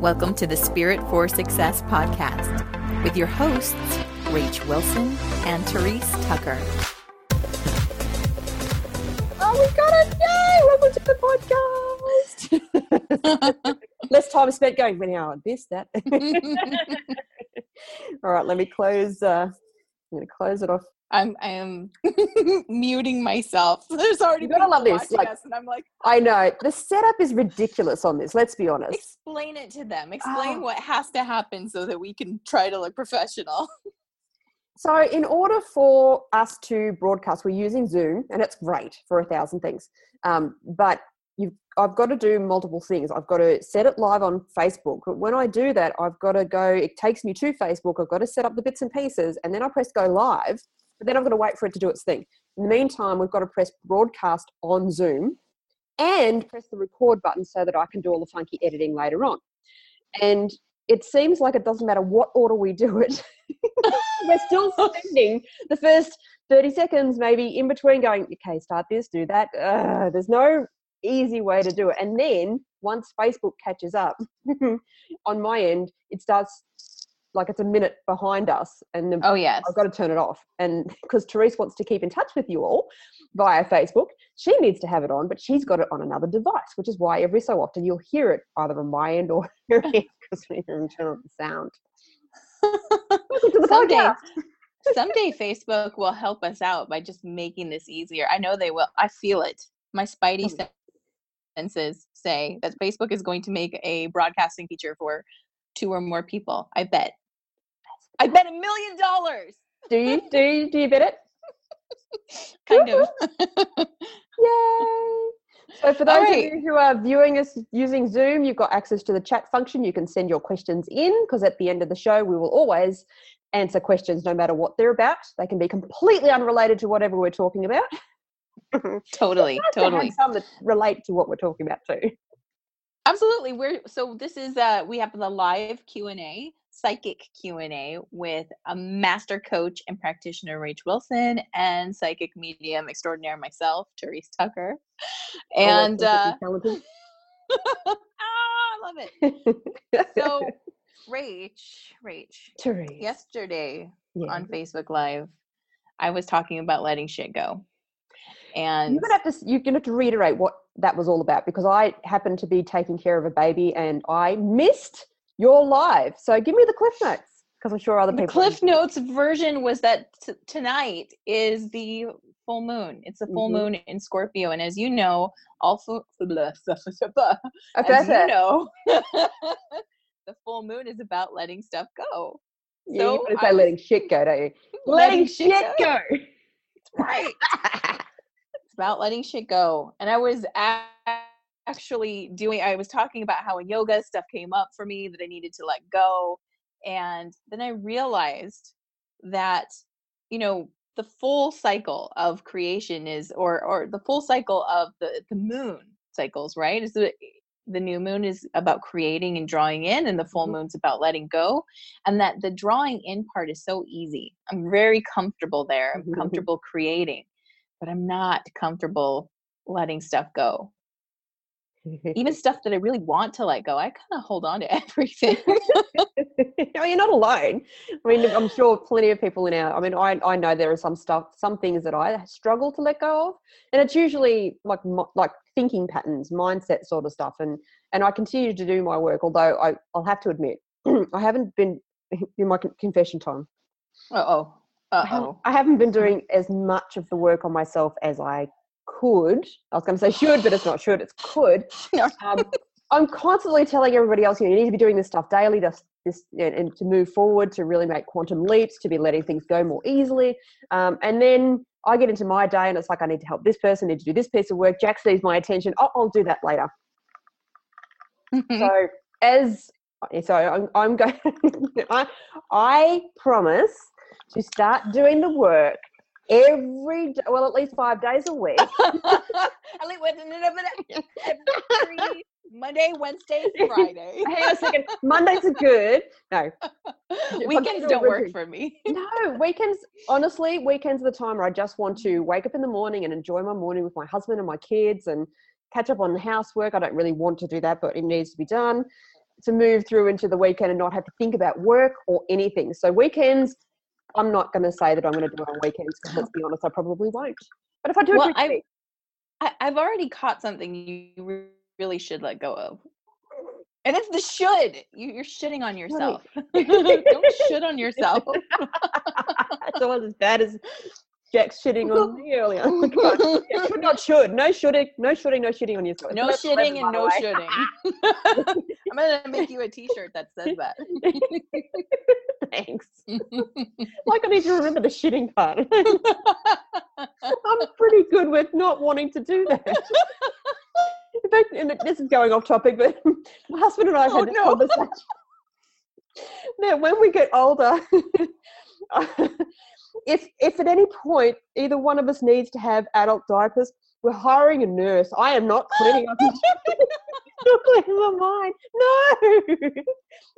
Welcome to the Spirit for Success podcast with your hosts, Rach Wilson and Therese Tucker. Oh, we got it! Yay! Welcome to the podcast. Less time spent going, when how I missed that. All right, let me close. Uh, I'm going to close it off. I'm I am muting myself. There's already You people love this, like- us, and I'm like, I know the setup is ridiculous on this. Let's be honest. explain it to them. Explain Oh. what has to happen so that we can try to look professional. So, in order for us to broadcast, we're using Zoom, and it's great for a thousand things. Um, but you've, I've got to do multiple things. I've got to set it live on Facebook. But when I do that, I've got to go. It takes me to Facebook. I've got to set up the bits and pieces, and then I press go live. But then I've got to wait for it to do its thing. In the meantime, we've got to press broadcast on Zoom, and press the record button so that I can do all the funky editing later on. And it seems like it doesn't matter what order we do it. We're still spending the first 30 seconds maybe in between going, okay, start this, do that. Ugh, there's no easy way to do it. And then once Facebook catches up on my end, it starts like it's a minute behind us and the Oh yes. I've got to turn it off. And because Therese wants to keep in touch with you all via Facebook, she needs to have it on, but she's got it on another device, which is why every so often you'll hear it either on my end or end because we can turn on the sound. Welcome to the Someday, podcast. someday Facebook will help us out by just making this easier. I know they will. I feel it. My spidey senses say that Facebook is going to make a broadcasting feature for two or more people. I bet. I bet a million dollars. Do you do you, do you bet it? Kind of. Yay! So for those right. of you who are viewing us using Zoom, you've got access to the chat function. You can send your questions in because at the end of the show, we will always answer questions no matter what they're about. They can be completely unrelated to whatever we're talking about. totally. Nice to Totally. some that relate to what we're talking about too. Absolutely. We're so this is uh we have the live Q&A, psychic Q&A with a master coach and practitioner Rach Wilson and psychic medium extraordinaire myself, Therese Tucker. And uh ah, I love it. So Rach, Rach, Therese. yesterday Yeah. on Facebook Live, I was talking about letting shit go. And You're gonna have to you're gonna have to reiterate what that was all about because I happened to be taking care of a baby and I missed your live. So give me the cliff notes because I'm sure other the people. Cliff Notes version was that t- tonight is the full moon. It's the full Mhm. moon in Scorpio, and as you know, all Okay, as you know, the full moon is about letting stuff go. Yeah, So you want to say letting shit go, don't you? Letting Letting, shit shit go. Right. About letting shit go. And I was actually doing, I was talking about how in yoga stuff came up for me that I needed to let go. And then I realized that, you know, the full cycle of creation is, or, or the full cycle of the, the moon cycles, right? Is the, the new moon is about creating and drawing in, and the full Mhm. moon's about letting go. And that the drawing in part is so easy. I'm very comfortable there. I'm Mhm. comfortable creating, but I'm not comfortable letting stuff go. Even stuff that I really want to let go, I kind of hold on to everything. no, you're not alone. I mean, I'm sure plenty of people in our. I mean, I I know there are some stuff, some things that I struggle to let go of, and it's usually like like thinking patterns, mindset sort of stuff, and and I continue to do my work. Although I I'll have to admit, I haven't been in my confession time. uh oh. Uh I haven't- been doing as much of the work on myself as I could. I was going to say should, but it's not should. It's could. No. Um, I'm constantly telling everybody else, you, know, you need to be doing this stuff daily, this, this, and, and to move forward, to really make quantum leaps, to be letting things go more easily. Um, and then I get into my day, and it's like I need to help this person, need to do this piece of work. Jack needs my attention. Oh, I'll do that later. So as so I'm, I'm going. I, I promise to start doing the work every well at least five days a week. I like what every Monday, Wednesday, Friday. Hang on a second. Mondays are good. No, Weekends don't work for me. no weekends. Honestly, weekends are the time where I just want to wake up in the morning and enjoy my morning with my husband and my kids and catch up on the housework. I don't really want to do that, but it needs to be done to move through into the weekend and not have to think about work or anything. So weekends, I'm not going to say that I'm going to do it on weekends because let's be honest, I probably won't. But if I do Well, the I- I, I've already caught something you really should let go of. And it's the should. You, you're shitting on yourself. Don't shit on yourself. it's almost as bad as Jack's shitting on me earlier. Oh. Yeah, should not should. No shooting. No shooting. No shooting on your yourself. No That's shitting and no way. shitting. I'm gonna make you a T-shirt that says that. Thanks. Like I need to remember the shitting part. I'm pretty good with not wanting to do that. In fact, and this is going off topic, but my husband and I have Oh, had this no. conversation. That when we get older, if if at any point either one of us needs to have adult diapers, we're hiring a nurse. I am not cleaning up. not cleaning my mind. No,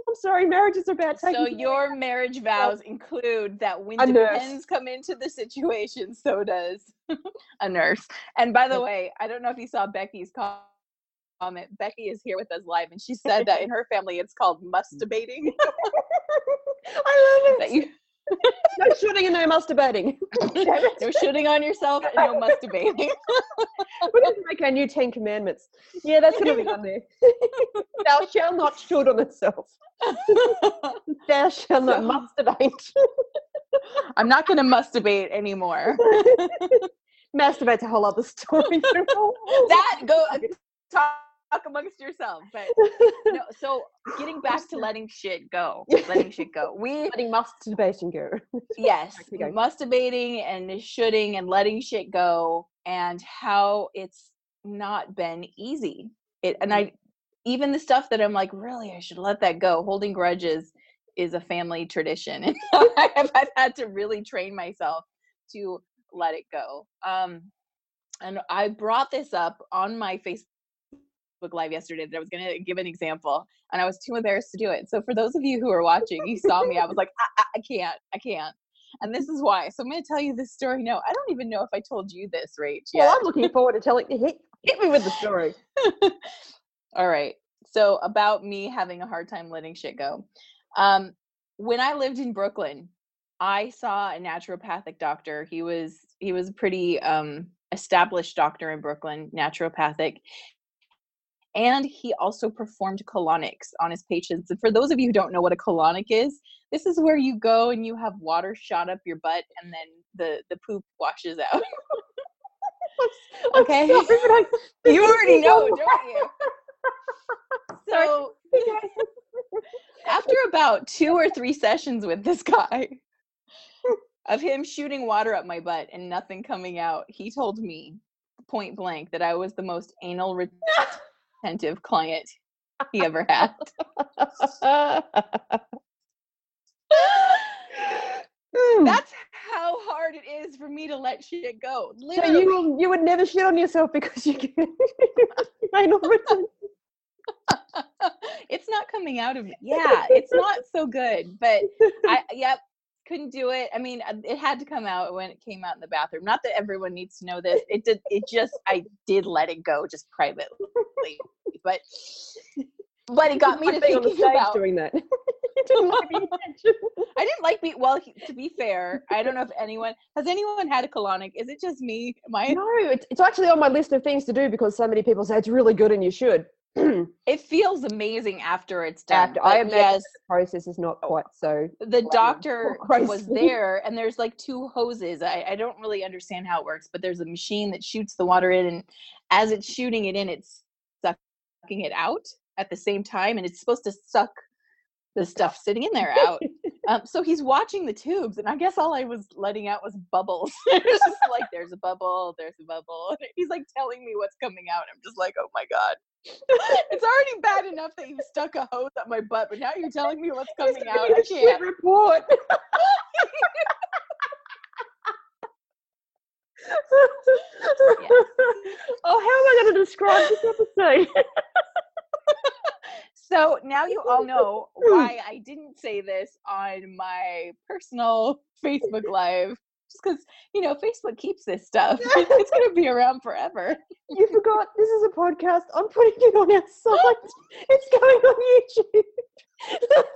I'm sorry. Marriage is about taking. so your marriage vows include that when depends come into the situation, so does a nurse. And by the way, I don't know if you saw Becky's comment. Becky is here with us live, and she said that in her family it's called mustabating. I love it. No shooting and no masturbating. No shitting on yourself and no mustabating. We're going to make our new Ten Commandments. Yeah, that's going to be on there. Thou shalt not shoot on itself. Thou shalt not masturbate. I'm not going to masturbate anymore. Masturbate's a whole other story. that go talk, talk amongst yourself. But no, so getting back to letting shit go, letting shit go. We Letting masturbation go. yes, masturbating and shooting and letting shit go, and how it's not been easy. It and I even the stuff that I'm like, really, I should let that go. Holding grudges is a family tradition, and I've had to really train myself to let it go. Um, and I brought this up on my Facebook Live yesterday that I was going to give an example, and I was too embarrassed to do it. So for those of you who are watching, you saw me. I was like, I, I, I can't, I can't. And this is why. So I'm going to tell you this story. No, I don't even know if I told you this, Rach. Well, I'm looking forward to telling. Hit, hit me with the story. All right. So about me having a hard time letting shit go. Um, when I lived in Brooklyn, I saw a naturopathic doctor. He was he was a pretty um, established doctor in Brooklyn, naturopathic, and he also performed colonics on his patients. And for those of you who don't know what a colonic is, this is where you go and you have water shot up your butt, and then the the poop washes out. Okay. sorry, I- you already know, don't you? So after about two or three sessions with this guy of him shooting water up my butt and nothing coming out, he told me point blank that I was the most anal retentive client he ever had. Hmm. That's how hard it is for me to let shit go. so you you would never shit on yourself because you can. anal retention. it's not coming out of me. Yeah, it's not so good, but I yep, couldn't do it. I mean, it had to come out when it came out in the bathroom. Not that everyone needs to know this. It did it just I did let it go just privately. But but it got me to Like being on the thinking about doing that. You didn't like the attention. I didn't like be well to be fair, I don't know if anyone has anyone had a colonic. Is it just me? My I No, it's, it's actually on my list of things to do because so many people say it's really good and you should. it feels amazing after it's done. After, I imagine yes, the process is not quite so. the doctor was there and there's like two hoses. I, I don't really understand how it works but there's a machine that shoots the water in and as it's shooting it in it's sucking it out at the same time and it's supposed to suck the stuff sitting in there out. Um, so he's watching the tubes and i guess all i was letting out was bubbles. It was just like there's a bubble there's a bubble. He's like telling me what's coming out. I'm just like oh my god it's already bad enough that you stuck a hose up my butt but now you're telling me what's coming out i It's a shit can't report. oh, how am I going to describe this episode? So now you all know why I didn't say this on my personal Facebook Live just because you know Facebook keeps this stuff. it's gonna be around forever. You forgot this is a podcast. I'm putting it on our site. it's going on YouTube.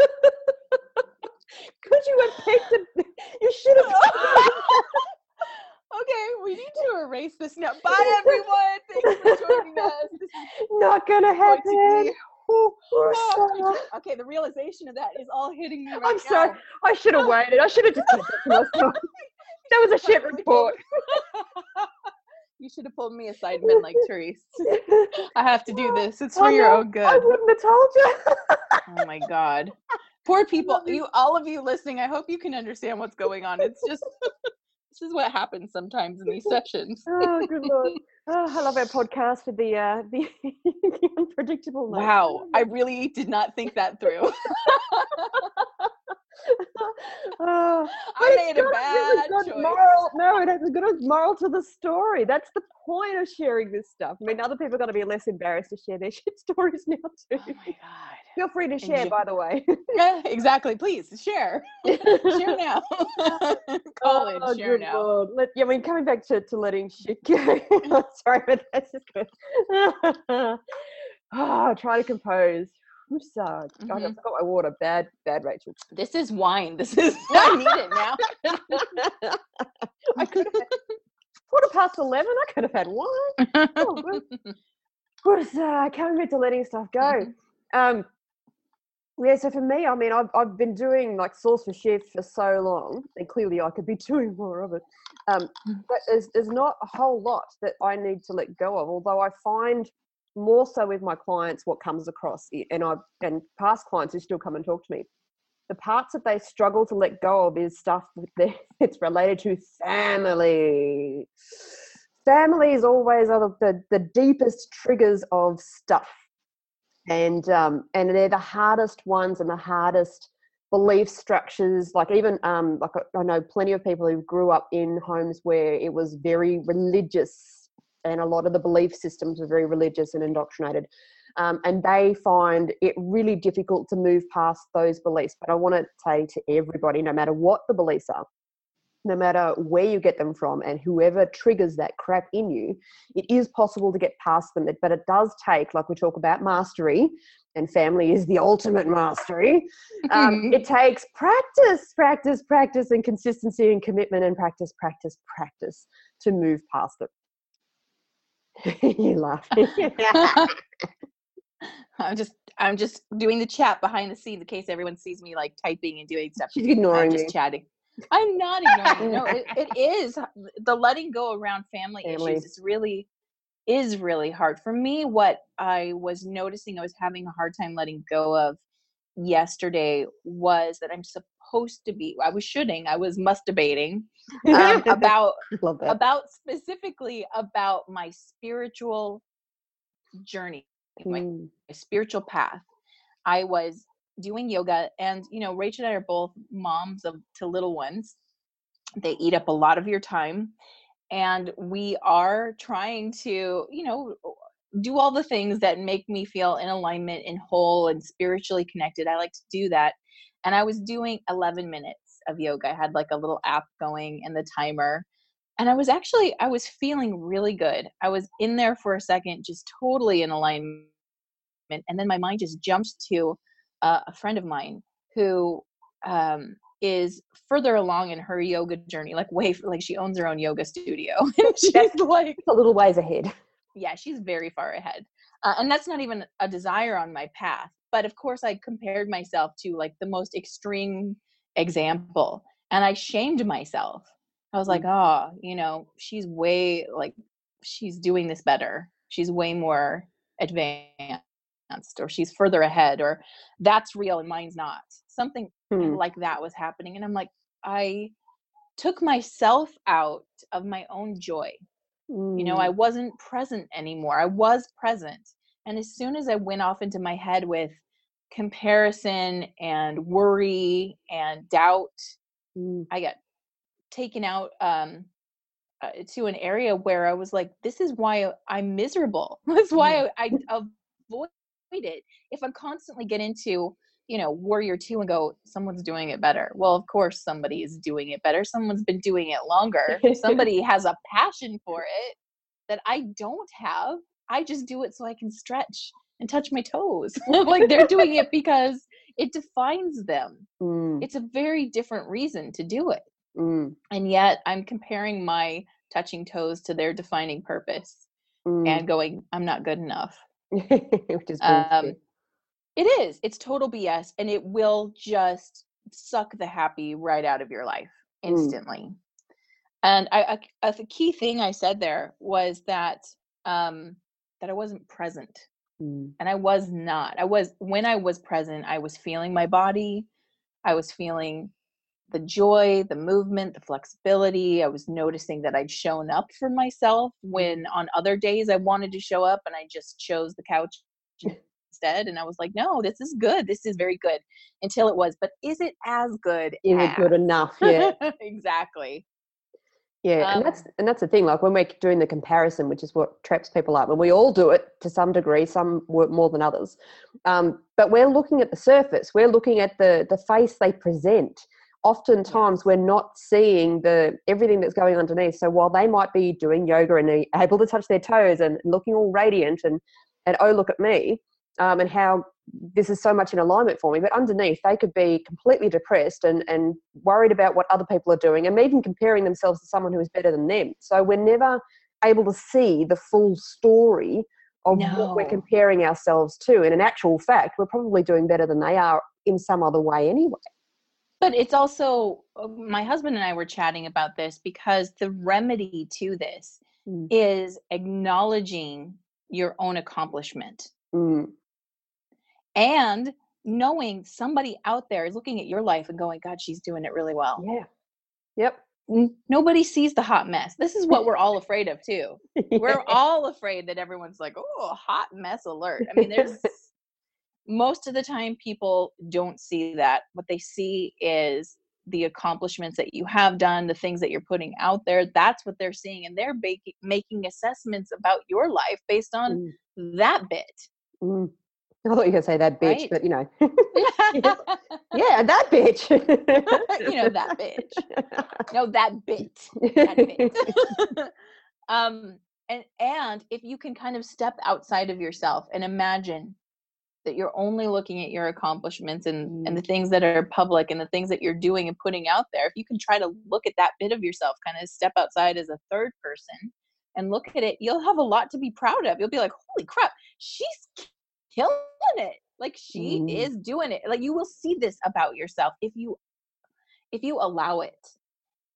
could you have picked, and you should have. okay, we need to erase this now. Bye, everyone. Thanks for joining us. Not gonna happen. Oh, Oh, okay, the realization of that is all hitting me right I'm now. sorry. I should have waited. I should have just kept it to myself. That was a shit report. you should have pulled me aside and been like, Therese, I have to do this. It's for your own good. I wouldn't have told you. Oh my god. Poor people, you all of you listening, I hope you can understand what's going on. It's just this is what happens sometimes in these sessions. oh, good lord. Oh, I love our podcast with the uh, the, the unpredictable. Wow, I really did not think that through. Oh, but I made a really bad good choice. Moral, no, it has a good moral to the story. That's the point of sharing this stuff. I mean, other people are going to be less embarrassed to share their shit stories now too. Oh my god. Feel free to share, Enjoy- by the way. Yeah, exactly. Please share. Share now. College, Oh, share now. Lord. Let, yeah, I mean, coming back to, to letting shit go. Sorry, but that's just good. oh, try to compose. Who's God, I Mhm. forgot my water. Bad, bad, Rachel. This is wine. This is I need it now. I could have quarter past eleven. I could have had wine. Oh, good. Uh, coming back to letting stuff go? Mhm. Um, yeah. So for me, I mean, I've I've been doing like Source for Shift for so long, and clearly I could be doing more of it. Um, Mm. but there's there's not a whole lot that I need to let go of. Although I find more so with my clients what comes across, and I and past clients who still come and talk to me. The parts that they struggle to let go of is stuff that it's related to family. Families always are the, the, the deepest triggers of stuff and um, and they're the hardest ones and the hardest belief structures. Like even um, like I know plenty of people who grew up in homes where it was very religious, and a lot of the belief systems are very religious and indoctrinated. Um, and they find it really difficult to move past those beliefs. But I want to say to everybody, no matter what the beliefs are, no matter where you get them from, and whoever triggers that crap in you, it is possible to get past them. But it does take, like we talk about mastery, and family is the ultimate mastery. Um, it takes practice, practice, practice, and consistency and commitment, and practice, practice, practice to move past it. you laughing? I'm just I'm just doing the chat behind the scenes in case everyone sees me like typing and doing stuff. She's I'm ignoring just me. chatting. I'm not ignoring. No, it, it is uh, the letting go around family, issues. Is really is really hard for me. What I was noticing, I was having a hard time letting go of yesterday was that I'm supposed to be. I was shooting I was masturbating um, about about specifically about my spiritual journey my Mm, my spiritual path. I was doing yoga, and you know, rachel and I are both moms of to little ones. They eat up a lot of your time, and we are trying to, you know, do all the things that make me feel in alignment and whole and spiritually connected. I like to do that, and I was doing 11 minutes of yoga. I had like a little app going and the timer. And I was actually I was feeling really good. I was in there for a second, just totally in alignment and then my mind just jumped to uh, a friend of mine who um, is further along in her yoga journey like way like she owns her own yoga studio and she's like a little ways ahead. yeah she's very far ahead uh, and that's not even a desire on my path but of course i compared myself to like the most extreme example and i shamed myself. I was like oh you know she's way like she's doing this better. She's way more advanced or she's further ahead or that's real and mine's not. Something Hmm. like that was happening and i'm like i took myself out of my own joy. You know Mm. i wasn't present anymore. I was present and as soon as i went off into my head with comparison and worry and doubt Mm. i got taken out um uh, to an area where i was like this is why i'm miserable. That's why i, I avoid it. If i constantly get into you know warrior two and go someone's doing it better. Well of course somebody is doing it better. Someone's been doing it longer. Somebody has a passion for it that i don't have i just do it so i can stretch and touch my toes. Like they're doing it because it defines them. Mm, it's a very different reason to do it. Mm, and yet i'm comparing my touching toes to their defining purpose mm. and going i'm not good enough. Which is um, it is. It's total bs and it will just suck the happy right out of your life Mm. instantly. And I, I a key thing i said there was that um that i wasn't present. Mm, and i was not. I was when i was present i was feeling my body. I was feeling the joy the movement the flexibility. I was noticing that i'd shown up for myself when on other days i wanted to show up and i just chose the couch instead. And i was like no this is good. This is very good. Until it was. But is it as good is it good enough? Yeah. Exactly Yeah, Um, and that's and that's the thing. Like when we're doing the comparison, which is what traps people up, and we all do it to some degree. Some work more than others, um, but we're looking at the surface. We're looking at the the face they present. Oftentimes, we're not seeing the everything that's going underneath. So while they might be doing yoga and able to touch their toes and looking all radiant and and oh look at me, um, and how this is so much in alignment for me. But underneath, they could be completely depressed and, and worried about what other people are doing and even comparing themselves to someone who is better than them. So we're never able to see the full story of what we're comparing ourselves to. And in actual fact, we're probably doing better than they are in some other way anyway. But it's also, uh, my husband and I were chatting about this because the remedy to this Mm. is acknowledging your own accomplishment Mm, and knowing somebody out there is looking at your life and going, God, she's doing it really well. yeah. Yep. Nobody sees the hot mess. This is what we're all afraid of, too. We're all afraid that everyone's like, oh, hot mess alert. I mean, there's most of the time people don't see that. What they see is the accomplishments that you have done, the things that you're putting out there. That's what they're seeing. And they're making making assessments about your life based on Mm, that bit. mm. I thought you were going to say that bitch, Right? but you know. yeah, that bitch. you know, that bitch. No, that bit. That bit. um, and and if you can kind of step outside of yourself and imagine that you're only looking at your accomplishments and and the things that are public and the things that you're doing and putting out there if you can try to look at that bit of yourself kind of step outside as a third person and look at it you'll have a lot to be proud of you'll be like holy crap she's killing it. Like she Mm. is doing it. Like you will see this about yourself if you if you allow it.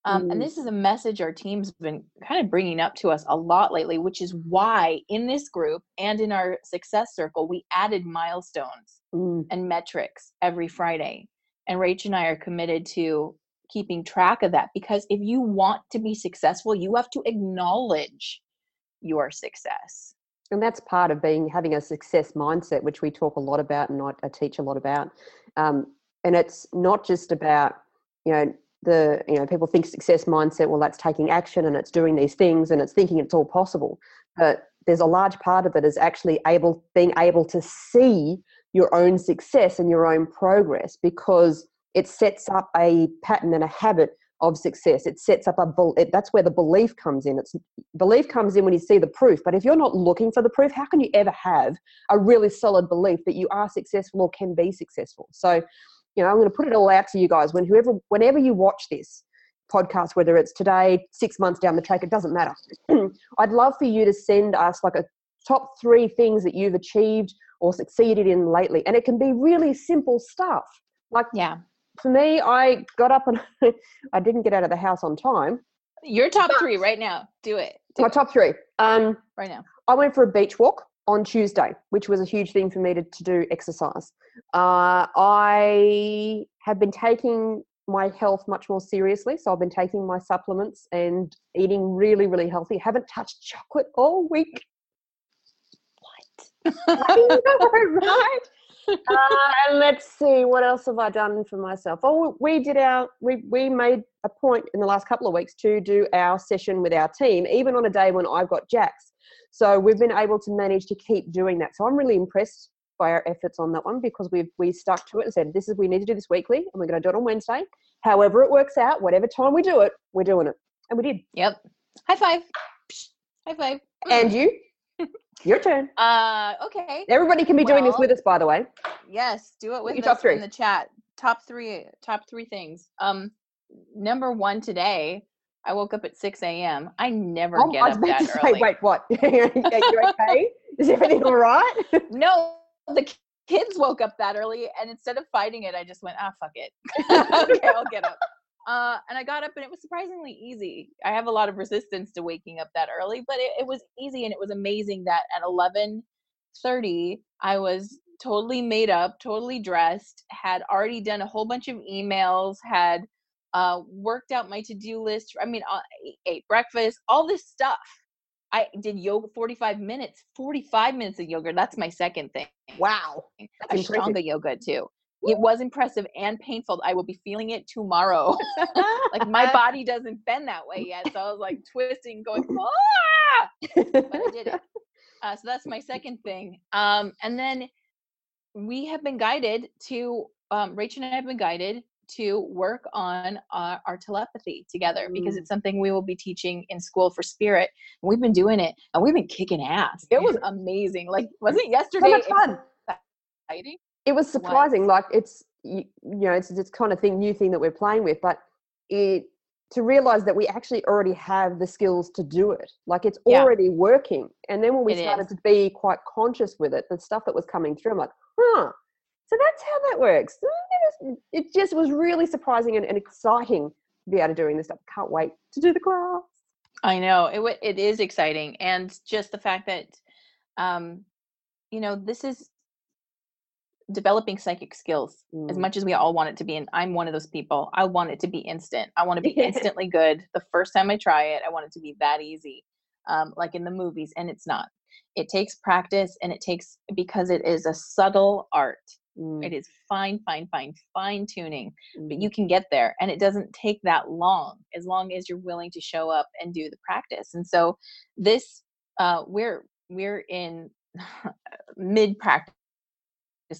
Um, Mm. and this is a message our team's been kind of bringing up to us a lot lately which is why in this group and in our success circle we added milestones Mm, and metrics every friday. And rach and i are committed to keeping track of that because if you want to be successful you have to acknowledge your success and that's part of being having a success mindset which we talk a lot about and I, I teach a lot about. Um, and it's not just about you know the you know people think success mindset well that's taking action and it's doing these things and it's thinking it's all possible. But there's a large part of it is actually able being able to see your own success and your own progress because it sets up a pattern and a habit of success. It sets up a it, that's where the belief comes in. It's belief comes in when you see the proof but if you're not looking for the proof how can you ever have a really solid belief that you are successful or can be successful? So you know i'm going to put it all out to you guys. When whoever whenever you watch this podcast whether it's today six months down the track it doesn't matter. I'd love for you to send us like a top three things that you've achieved or succeeded in lately and it can be really simple stuff. Like yeah for me i got up and i didn't get out of the house on time your top three right now do it do my it top three um right now I went for a beach walk on Tuesday, which was a huge thing for me to, to do exercise. Uh, I have been taking my health much more seriously. So I've been taking my supplements and eating really, really healthy. Haven't touched chocolate all week. What? I know, right? Uh, and let's see, what else have I done for myself? Oh, we did our, we, we made a point in the last couple of weeks to do our session with our team, even on a day when I've got jacks. So we've been able to manage to keep doing that. So I'm really impressed by our efforts on that one because we we stuck to it and said this is we need to do this weekly and we're going to do it on Wednesday. However it works out, whatever time we do it, we're doing it, and we did. Yep. High five. High five. And you, your turn. Uh, okay. Everybody can be doing this with us, by the way. Yes, do it with your us in the chat. Top three. Top three things. Um, number one today. I woke up at six a.m. I never Oh, get I was up about that to say, early. wait, what? Are you okay? Is everything all right? No, the kids woke up that early, and instead of fighting it, I just went, ah, fuck it. okay, I'll get up. Uh, and I got up, and it was surprisingly easy. I have a lot of resistance to waking up that early, but it, it was easy, and it was amazing that at eleven thirty, I was totally made up, totally dressed, had already done a whole bunch of emails, had uh, worked out my to-do list. I mean, uh, ate- breakfast, all this stuff. I did yoga 45 minutes, 45 minutes of yoga. That's my second thing. Wow. That's. Ashtanga yoga too. It was impressive and painful. I will be feeling it tomorrow. like my body doesn't bend that way yet. So I was like twisting, going, ah! but I did it. Uh, so that's my second thing. Um, and then we have been guided to, um, Rachel and I have been guided to work on uh, our telepathy together because Mm. it's something we will be teaching in school for spirit. And we've been doing it and we've been kicking ass. It was amazing. Like, wasn't yesterday? so much fun. exciting? It was surprising. Like it's you, you know it's this kind of thing, new thing that we're playing with, but it to realize that we actually already have the skills to do it. Like it's Yeah. already working. And then when we It started is. to be quite conscious with it, the stuff that was coming through, I'm like, huh. So that's how that works. It just was really surprising and, and exciting to be able to doing this stuff. Can't wait to do the class. I know it. It is exciting, and just the fact that, um, you know, this is developing psychic skills as Mm. much as we all want it to be. And I'm one of those people. I want it to be instant. I want to be instantly good the first time I try it. I want it to be that easy, um, like in the movies, and it's not. It takes practice, and it takes because it is a subtle art. Mm, It is fine, fine, fine, fine tuning but mm. you can get there and it doesn't take that long as long as you're willing to show up and do the practice and so this uh we're we're in mid practice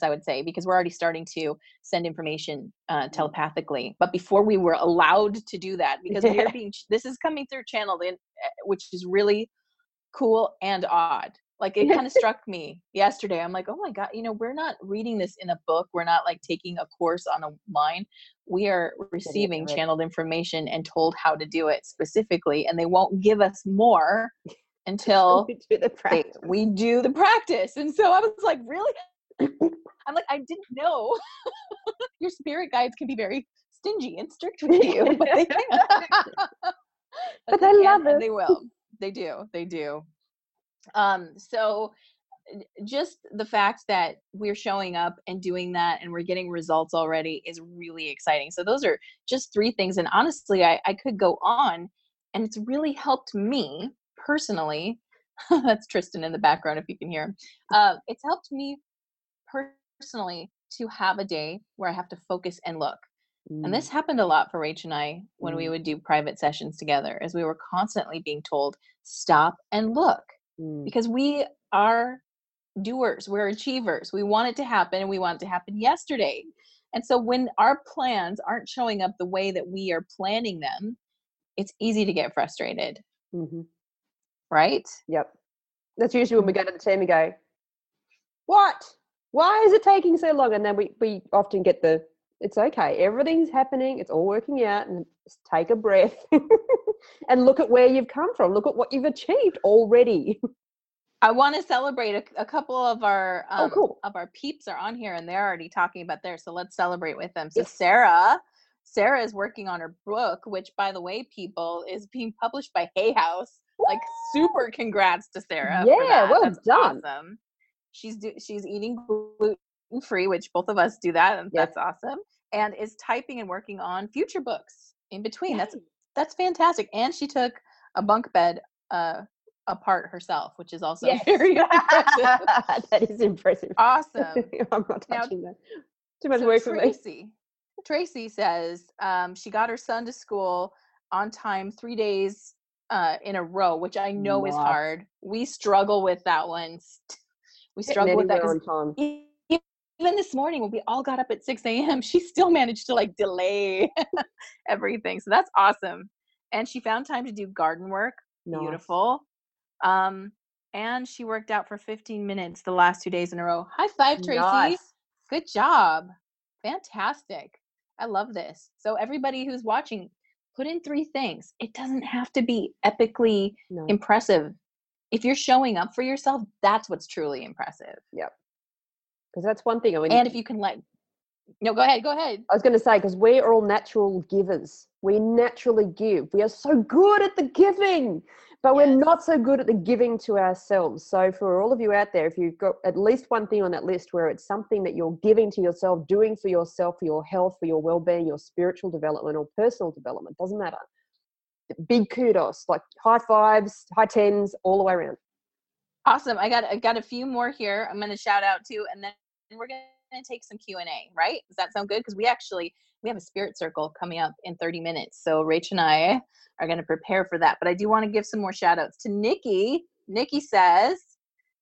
i would say because we're already starting to send information uh, telepathically. But before we were allowed to do that because we're being this is coming through channeled in uh, which is really cool and odd. Like it kind of struck me yesterday. I'm like oh my god you know we're not reading this in a book. We're not like taking a course on a line. We are receiving channeled information and told how to do it specifically and they won't give us more until We do the they, we do the practice. And so i was like really i'm like i didn't know. Your spirit guides can be very stingy and strict with you but they can But they can love it. they will. They do. They do. Um so just the fact that we're showing up and doing that and we're getting results already is really exciting. So those are just three things and honestly i, I could go on and it's really helped me personally. That's tristan in the background if you can hear him. Uh, it's helped me personally to have a day where i have to focus and look and this happened a lot for Rach and I when we Mm. would do private sessions together, as we were constantly being told, stop and look, Mm. because we are doers, we're achievers. We want it to happen and we want it to happen yesterday. And so when our plans aren't showing up the way that we are planning them, it's easy to get frustrated, Mhm. right? Yep. That's usually when we go to the team and go, What? Why is it taking so long? And then we, we often get the, It's okay. Everything's happening. It's all working out. And just take a breath and look at where you've come from. Look at what you've achieved already. I want to celebrate a, a couple of our um, Oh, cool. of our peeps are on here and they're already talking about theirs. So let's celebrate with them. So Yes. Sarah, Sarah is working on her book, which by the way, people is being published by Hay House. Like super congrats to Sarah. for Yeah, well That's done. Awesome. She's do, she's eating gluten free, which both of us do that, and Yes. that's awesome. And is typing and working on future books in between. That's Yay. that's fantastic. And she took a bunk bed uh, apart herself, which is also Yes. very impressive. that is impressive. Awesome. I'm not Now- touching that. Too much So work for me. Tracy, Tracy says um, she got her son to school on time three days uh, in a row, which I know is hard. We struggle with that one. We struggle with that even this morning when we all got up at 6 a.m., she still managed to like delay everything. So that's awesome. And she found time to do garden work. Nice. Beautiful. Um, and she worked out for 15 minutes the last two days in a row. High five, Tracy. Nice. Good job. Fantastic. I love this. So everybody who's watching, put in three things. It doesn't have to be epically No. impressive. If you're showing up for yourself, that's what's truly impressive. Yep. Because that's one thing. I mean, And if you can let No, go ahead. Go ahead. I was going to say, because we're all natural givers. We naturally give. We are so good at the giving, but we're not so good at the giving to ourselves. So, for all of you out there, if you've got at least one thing on that list where it's something that you're giving to yourself, doing for yourself, for your health, for your well being, your spiritual development, or personal development, doesn't matter. Big kudos, like high fives, high tens, all the way around. Awesome. I got I got a few more here. I'm going to shout out to, and then we're going to take some Q and A. Right? Does that sound good? Because we actually we have a spirit circle coming up in 30 minutes. So Rach and I are going to prepare for that. But I do want to give some more shout outs to Nikki. Nikki says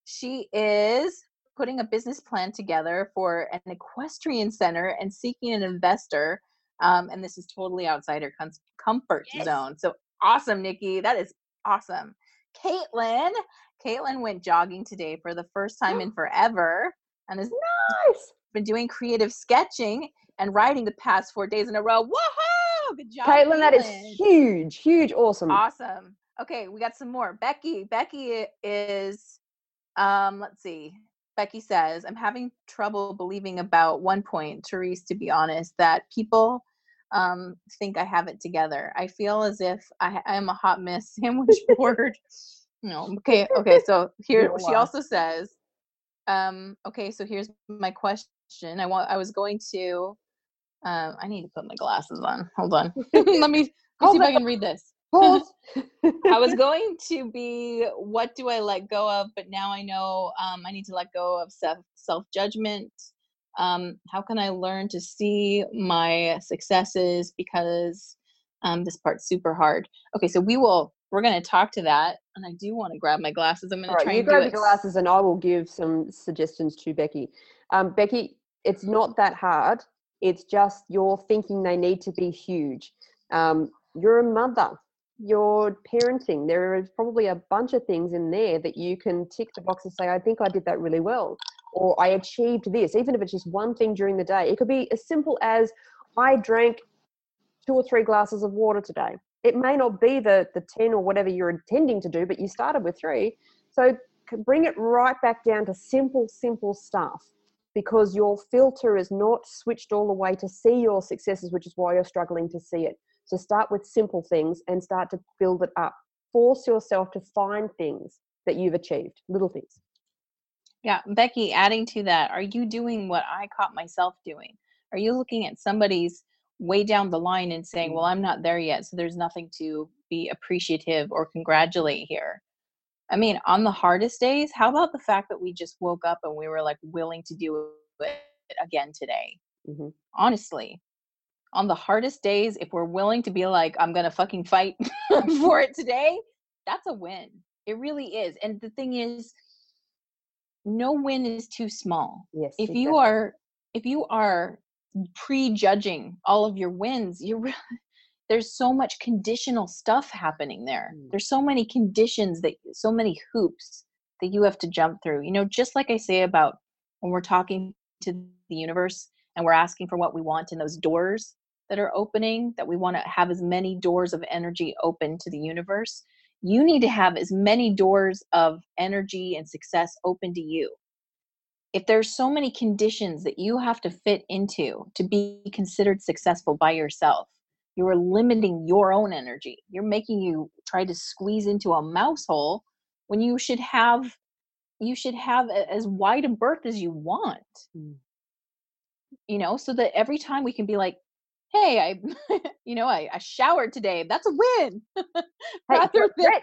she is putting a business plan together for an equestrian center and seeking an investor. Um, and this is totally outside her com- comfort Yes. zone. So awesome, Nikki. That is awesome. Caitlin, Caitlin went jogging today for the first time in forever and has Nice. been doing creative sketching and writing the past four days in a row. Woohoo! Good job, Caitlin, that is huge, huge, awesome. Awesome. Okay, we got some more. Becky. Becky is um let's see. Becky says, I'm having trouble believing about one point, Therese, to be honest, that people um think I have it together. I feel as if I I'm a hot mess sandwich board. no, okay, okay. So here she also says, um, okay, so here's my question. I want I was going to um I need to put my glasses on. Hold on. let me let see if I can read this. I was going to be what do I let go of, but now I know um, I need to let go of self self judgment. Um, how can I learn to see my successes because um, this part's super hard. Okay, so we will we're going to talk to that, and I do want to grab my glasses. I'm going All to try you and grab your glasses and I will give some suggestions to Becky. Um, Becky, it's not that hard. It's just you're thinking they need to be huge. Um, you're a mother. You're There are probably a bunch of things in there that you can tick the box and say, I think I did that really well. Or I achieved this, even if it's just one thing during the day. It could be as simple as I drank two or three glasses of water today. It may not be the, the 10 or whatever you're intending to do, but you started with three. So bring it right back down to simple, simple stuff because your filter is not switched all the way to see your successes, which is why you're struggling to see it. So start with simple things and start to build it up. Force yourself to find things that you've achieved, little things. Yeah, Becky, adding to that, are you doing what I caught myself doing? Are you looking at somebody's way down the line and saying, well, I'm not there yet, so there's nothing to be appreciative or congratulate here? I mean, on the hardest days, how about the fact that we just woke up and we were like willing to do it again today? Mhm. Honestly, on the hardest days, if we're willing to be like, I'm going to fucking fight for it today, that's a win. It really is. And the thing is, no win is too small Yes. if you are if you are prejudging all of your wins you're re- there's so much conditional stuff happening there Mm. there's so many conditions that so many hoops that you have to jump through you know just like i say about when we're talking to the universe and we're asking for what we want in those doors that are opening that we want to have as many doors of energy open to the universe you need to have as many doors of energy and success open to you. If there's so many conditions that you have to fit into to be considered successful by yourself you are limiting your own energy. You're making you try to squeeze into a mouse hole when you should have you should have as wide a berth as you want. Mm. you know so that every time we can be like hey i you know i, I showered today that's a win Hey, than.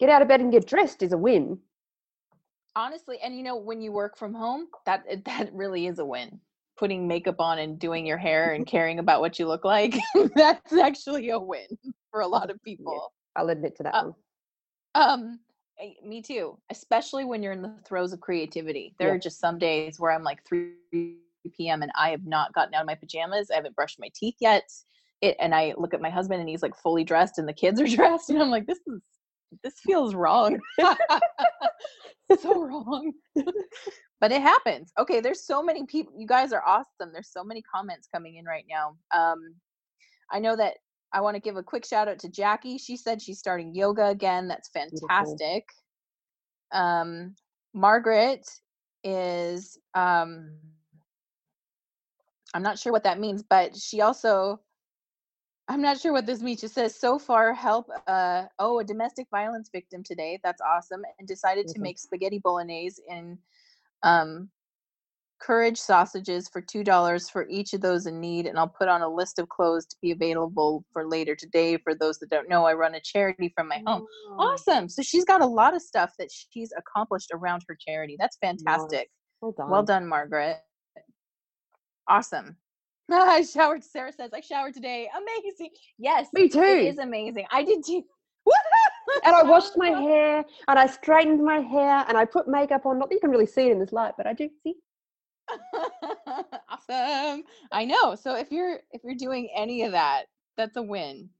Get out of bed and get dressed is a win. honestly and you know when you work from home that eh, that really is a win putting makeup on and doing your hair and caring about what you look like that's actually a win for a lot of people I'll admit to that Uh, one. um eh, me too. Especially when you're in the throes of creativity. There Yeah. are just some days where I'm like 3 p.m. and I have not gotten out of my pajamas. I haven't brushed my teeth yet. It and I look at my husband and he's like fully dressed and the kids are dressed and I'm like, this is this feels wrong. so wrong. but it happens. Okay, there's so many people. You guys are awesome. There's so many comments coming in right now. Um, I know that I want to give a quick shout out to Jackie. She said she's starting yoga again. That's Beautiful. fantastic. Um, Margaret is um, I'm not sure what that means, but she also I'm not sure what this means. She says so far help uh oh a domestic violence victim today. That's awesome. And decided to make spaghetti bolognese in um courage sausages for two dollars for each of those in need and i'll put on a list of clothes to be available for later today for those that don't know i run a charity from my home awesome so she's got a lot of stuff that she's accomplished around her charity that's fantastic Well done. well done margaret awesome i showered sarah says i showered today amazing yes Me too. it is amazing i did too and I washed my hair and I straightened my hair and I put makeup on. Not that you can really see it in this light, but I do see. awesome. I know. So if you're if you're doing any of that, that's a win.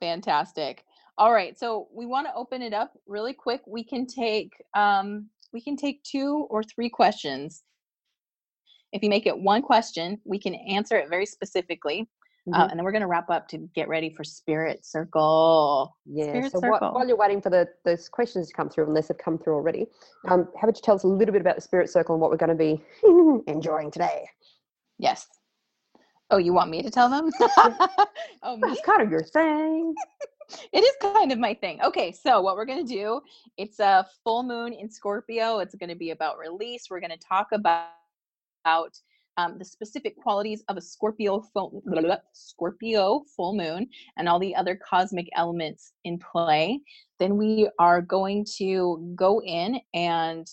Fantastic. All right. So we want to open it up really quick. We can take um we can take two or three questions. If you make it one question, we can answer it very specifically. Uh, Mhm. and then we're going to wrap up to get ready for Spirit Circle. yeah. Spirit So Circle. while you're waiting for the those questions to come through, unless they've come through already, um, how about you tell us a little bit about the Spirit Circle and what we're going to be enjoying today? Yes. Oh, you want me to tell them? oh, me? That's kind of your thing. it is kind of my thing. Okay, so what we're going to do, it's a full moon in Scorpio. It's going to be about release. We're going to talk about, about um, the specific qualities of a Scorpio full, Scorpio full moon and all the other cosmic elements in play. Then we are going to go in and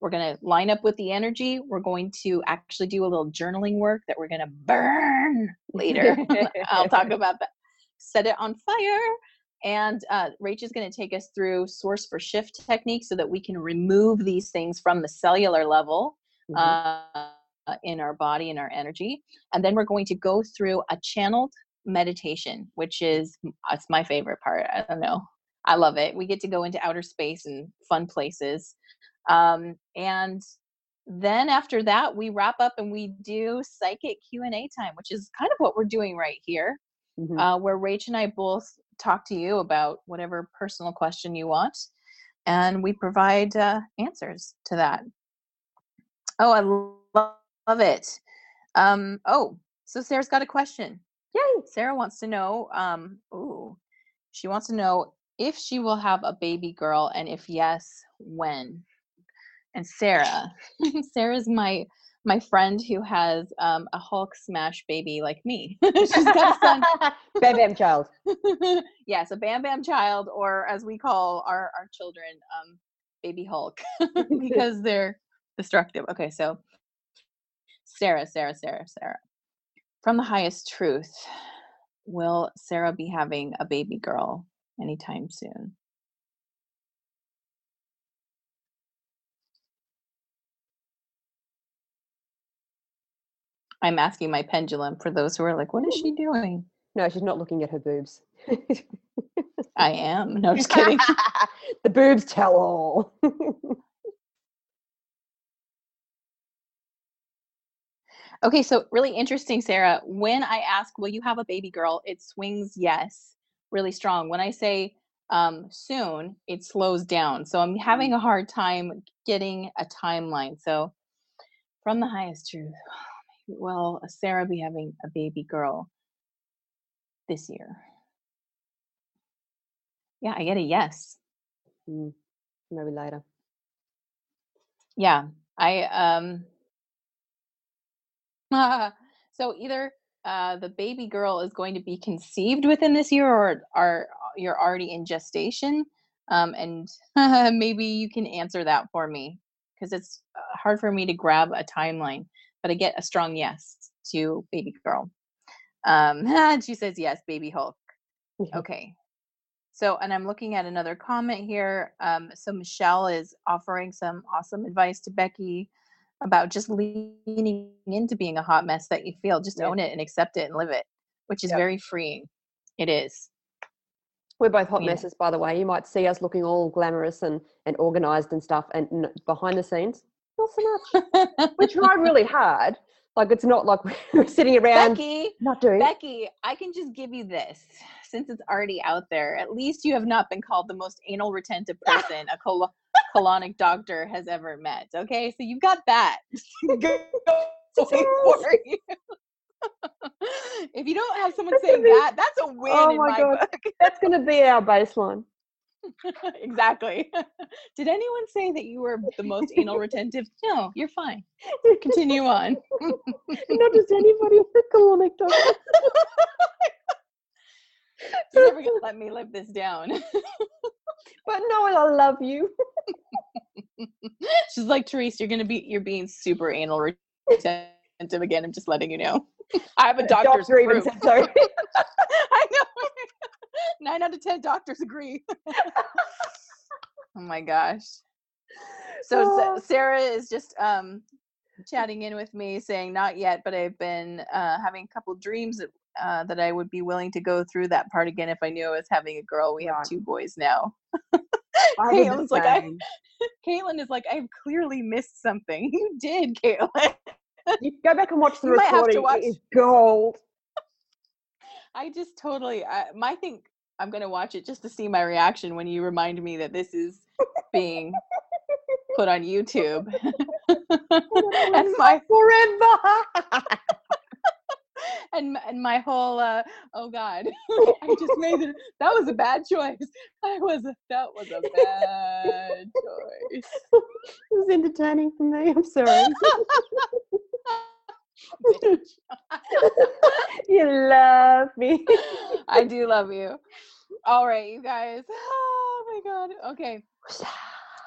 we're going to line up with the energy. We're going to actually do a little journaling work that we're going to burn later. I'll talk about that. Set it on fire. And uh, Rach is going to take us through source for shift technique so that we can remove these things from the cellular level Mhm. uh, in our body and our energy. And then we're going to go through a channeled meditation, which is it's my favorite part. I don't know. I love it. We get to go into outer space and fun places. Um, and then after that, we wrap up and we do psychic Q&A time, which is kind of what we're doing right here Mhm. uh, where Rach and I both talk to you about whatever personal question you want, and we provide uh, answers to that. Oh, I lo- love it. Um, oh, so Sarah's got a question. Yay! Sarah wants to know. Um, ooh, she wants to know if she will have a baby girl, and if yes, when. And Sarah, Sarah's my my friend who has um, a Hulk smash baby like me. She's got a son Bam Bam Child. yes, a Bam Bam child, or as we call our our children, um, baby Hulk, because they're destructive. Okay, so Sarah, Sarah, Sarah, Sarah. From the highest truth, will Sarah be having a baby girl anytime soon? I'm asking my pendulum for those who are like, what is hmm. she doing? No, she's not looking at her boobs. I am. No, just kidding. the boobs tell all. Okay, so really interesting, Sarah. When I ask, will you have a baby girl? It swings yes, really strong. When I say um, soon, it slows down. So I'm having a hard time getting a timeline. So, from the highest truth, will Sarah be having a baby girl this year? Yeah, I get a yes. Mm, Maybe later. Yeah, I um so either uh the baby girl is going to be conceived within this year or are you're already in gestation um and maybe you can answer that for me because it's uh, hard for me to grab a timeline but I get a strong yes to baby girl. Um and she says yes baby hulk. Okay. So, and I'm looking at another comment here. Um, so Michelle is offering some awesome advice to Becky about just leaning into being a hot mess that you feel. Just Yeah. own it and accept it and live it, which is Yep. very freeing. It is. We're both hot Yeah. messes, by the way. You might see us looking all glamorous and, and organized and stuff, and n- behind the scenes, not so much. we try really hard. Like it's not like we're sitting around Becky, not doing. Becky, I can just give you this since it's already out there. At least you have not been called the most anal retentive person a colo- colonic doctor has ever met. Okay, so you've got that going for you. if you don't have someone That's saying be- that, that's a win Oh in my my God. book. That's going to be our baseline. exactly. Did anyone say that you were the most anal retentive? No, you're fine. Continue on. not just anybody with a colonic doctor. You're never gonna let me live this down. But no, I love you. She's like, Therese, you're gonna be you're being super anal retentive again. I'm just letting you know. I have a doctor's Doctor even said so. I know. Nine out of ten doctors agree. oh my gosh. So Oh. Sarah is just um chatting in with me saying not yet, but I've been uh, having a couple dreams that, uh, that I would be willing to go through that part again if I knew I was having a girl. We have two boys now. Caitlin's like, I-. Caitlin is like, I've clearly missed something. You did, Caitlin. You go back and watch the You might have to recording. watch- It is gold. I just totally. I, my thing. I'm gonna watch it just to see my reaction when you remind me that this is being put on YouTube. and my forever. and and my whole uh, oh god, I just made it. That was a bad choice. I was that was a bad choice. it was entertaining for me. I'm sorry. You love me. I do love you. All right, you guys. Oh my god. Okay.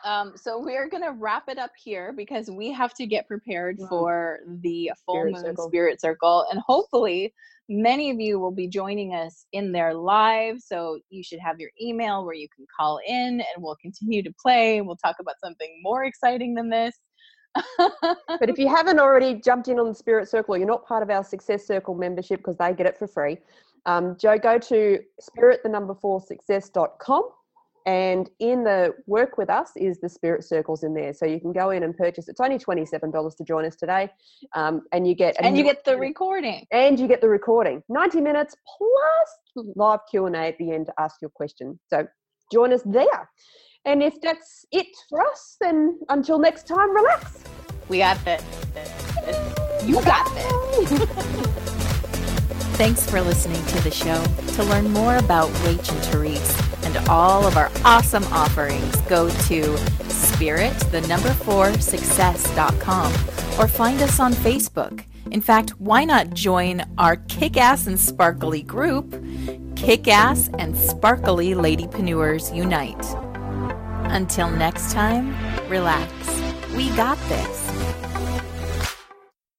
Um, so we're gonna wrap it up here because we have to get prepared Right. for the full Spirit moon circle. spirit circle, and hopefully many of you will be joining us in there live. So you should have your email where you can call in, and we'll continue to play. We'll talk about something more exciting than this. But if you haven't already jumped in on the Spirit Circle, you're not part of our Success Circle membership because they get it for free. Um, Joe, go to spirit the number four success.com and in the work with us is the Spirit Circles in there. So you can go in and purchase. It's only $27 to join us today. Um, and you get and you get the recording. and you get the recording 90 minutes plus live q&a at the end to ask your question so join us there and if that's it for us then until next time relax We got this. You got this. Thanks for listening to the show. To learn more about Rach and Therese and all of our awesome offerings, go to spirit, the number four, success.com or find us on Facebook. In fact, why not join our kick ass and sparkly group, Kick Ass and Sparkly lady Ladypreneurs Unite. Until next time, relax. We got this.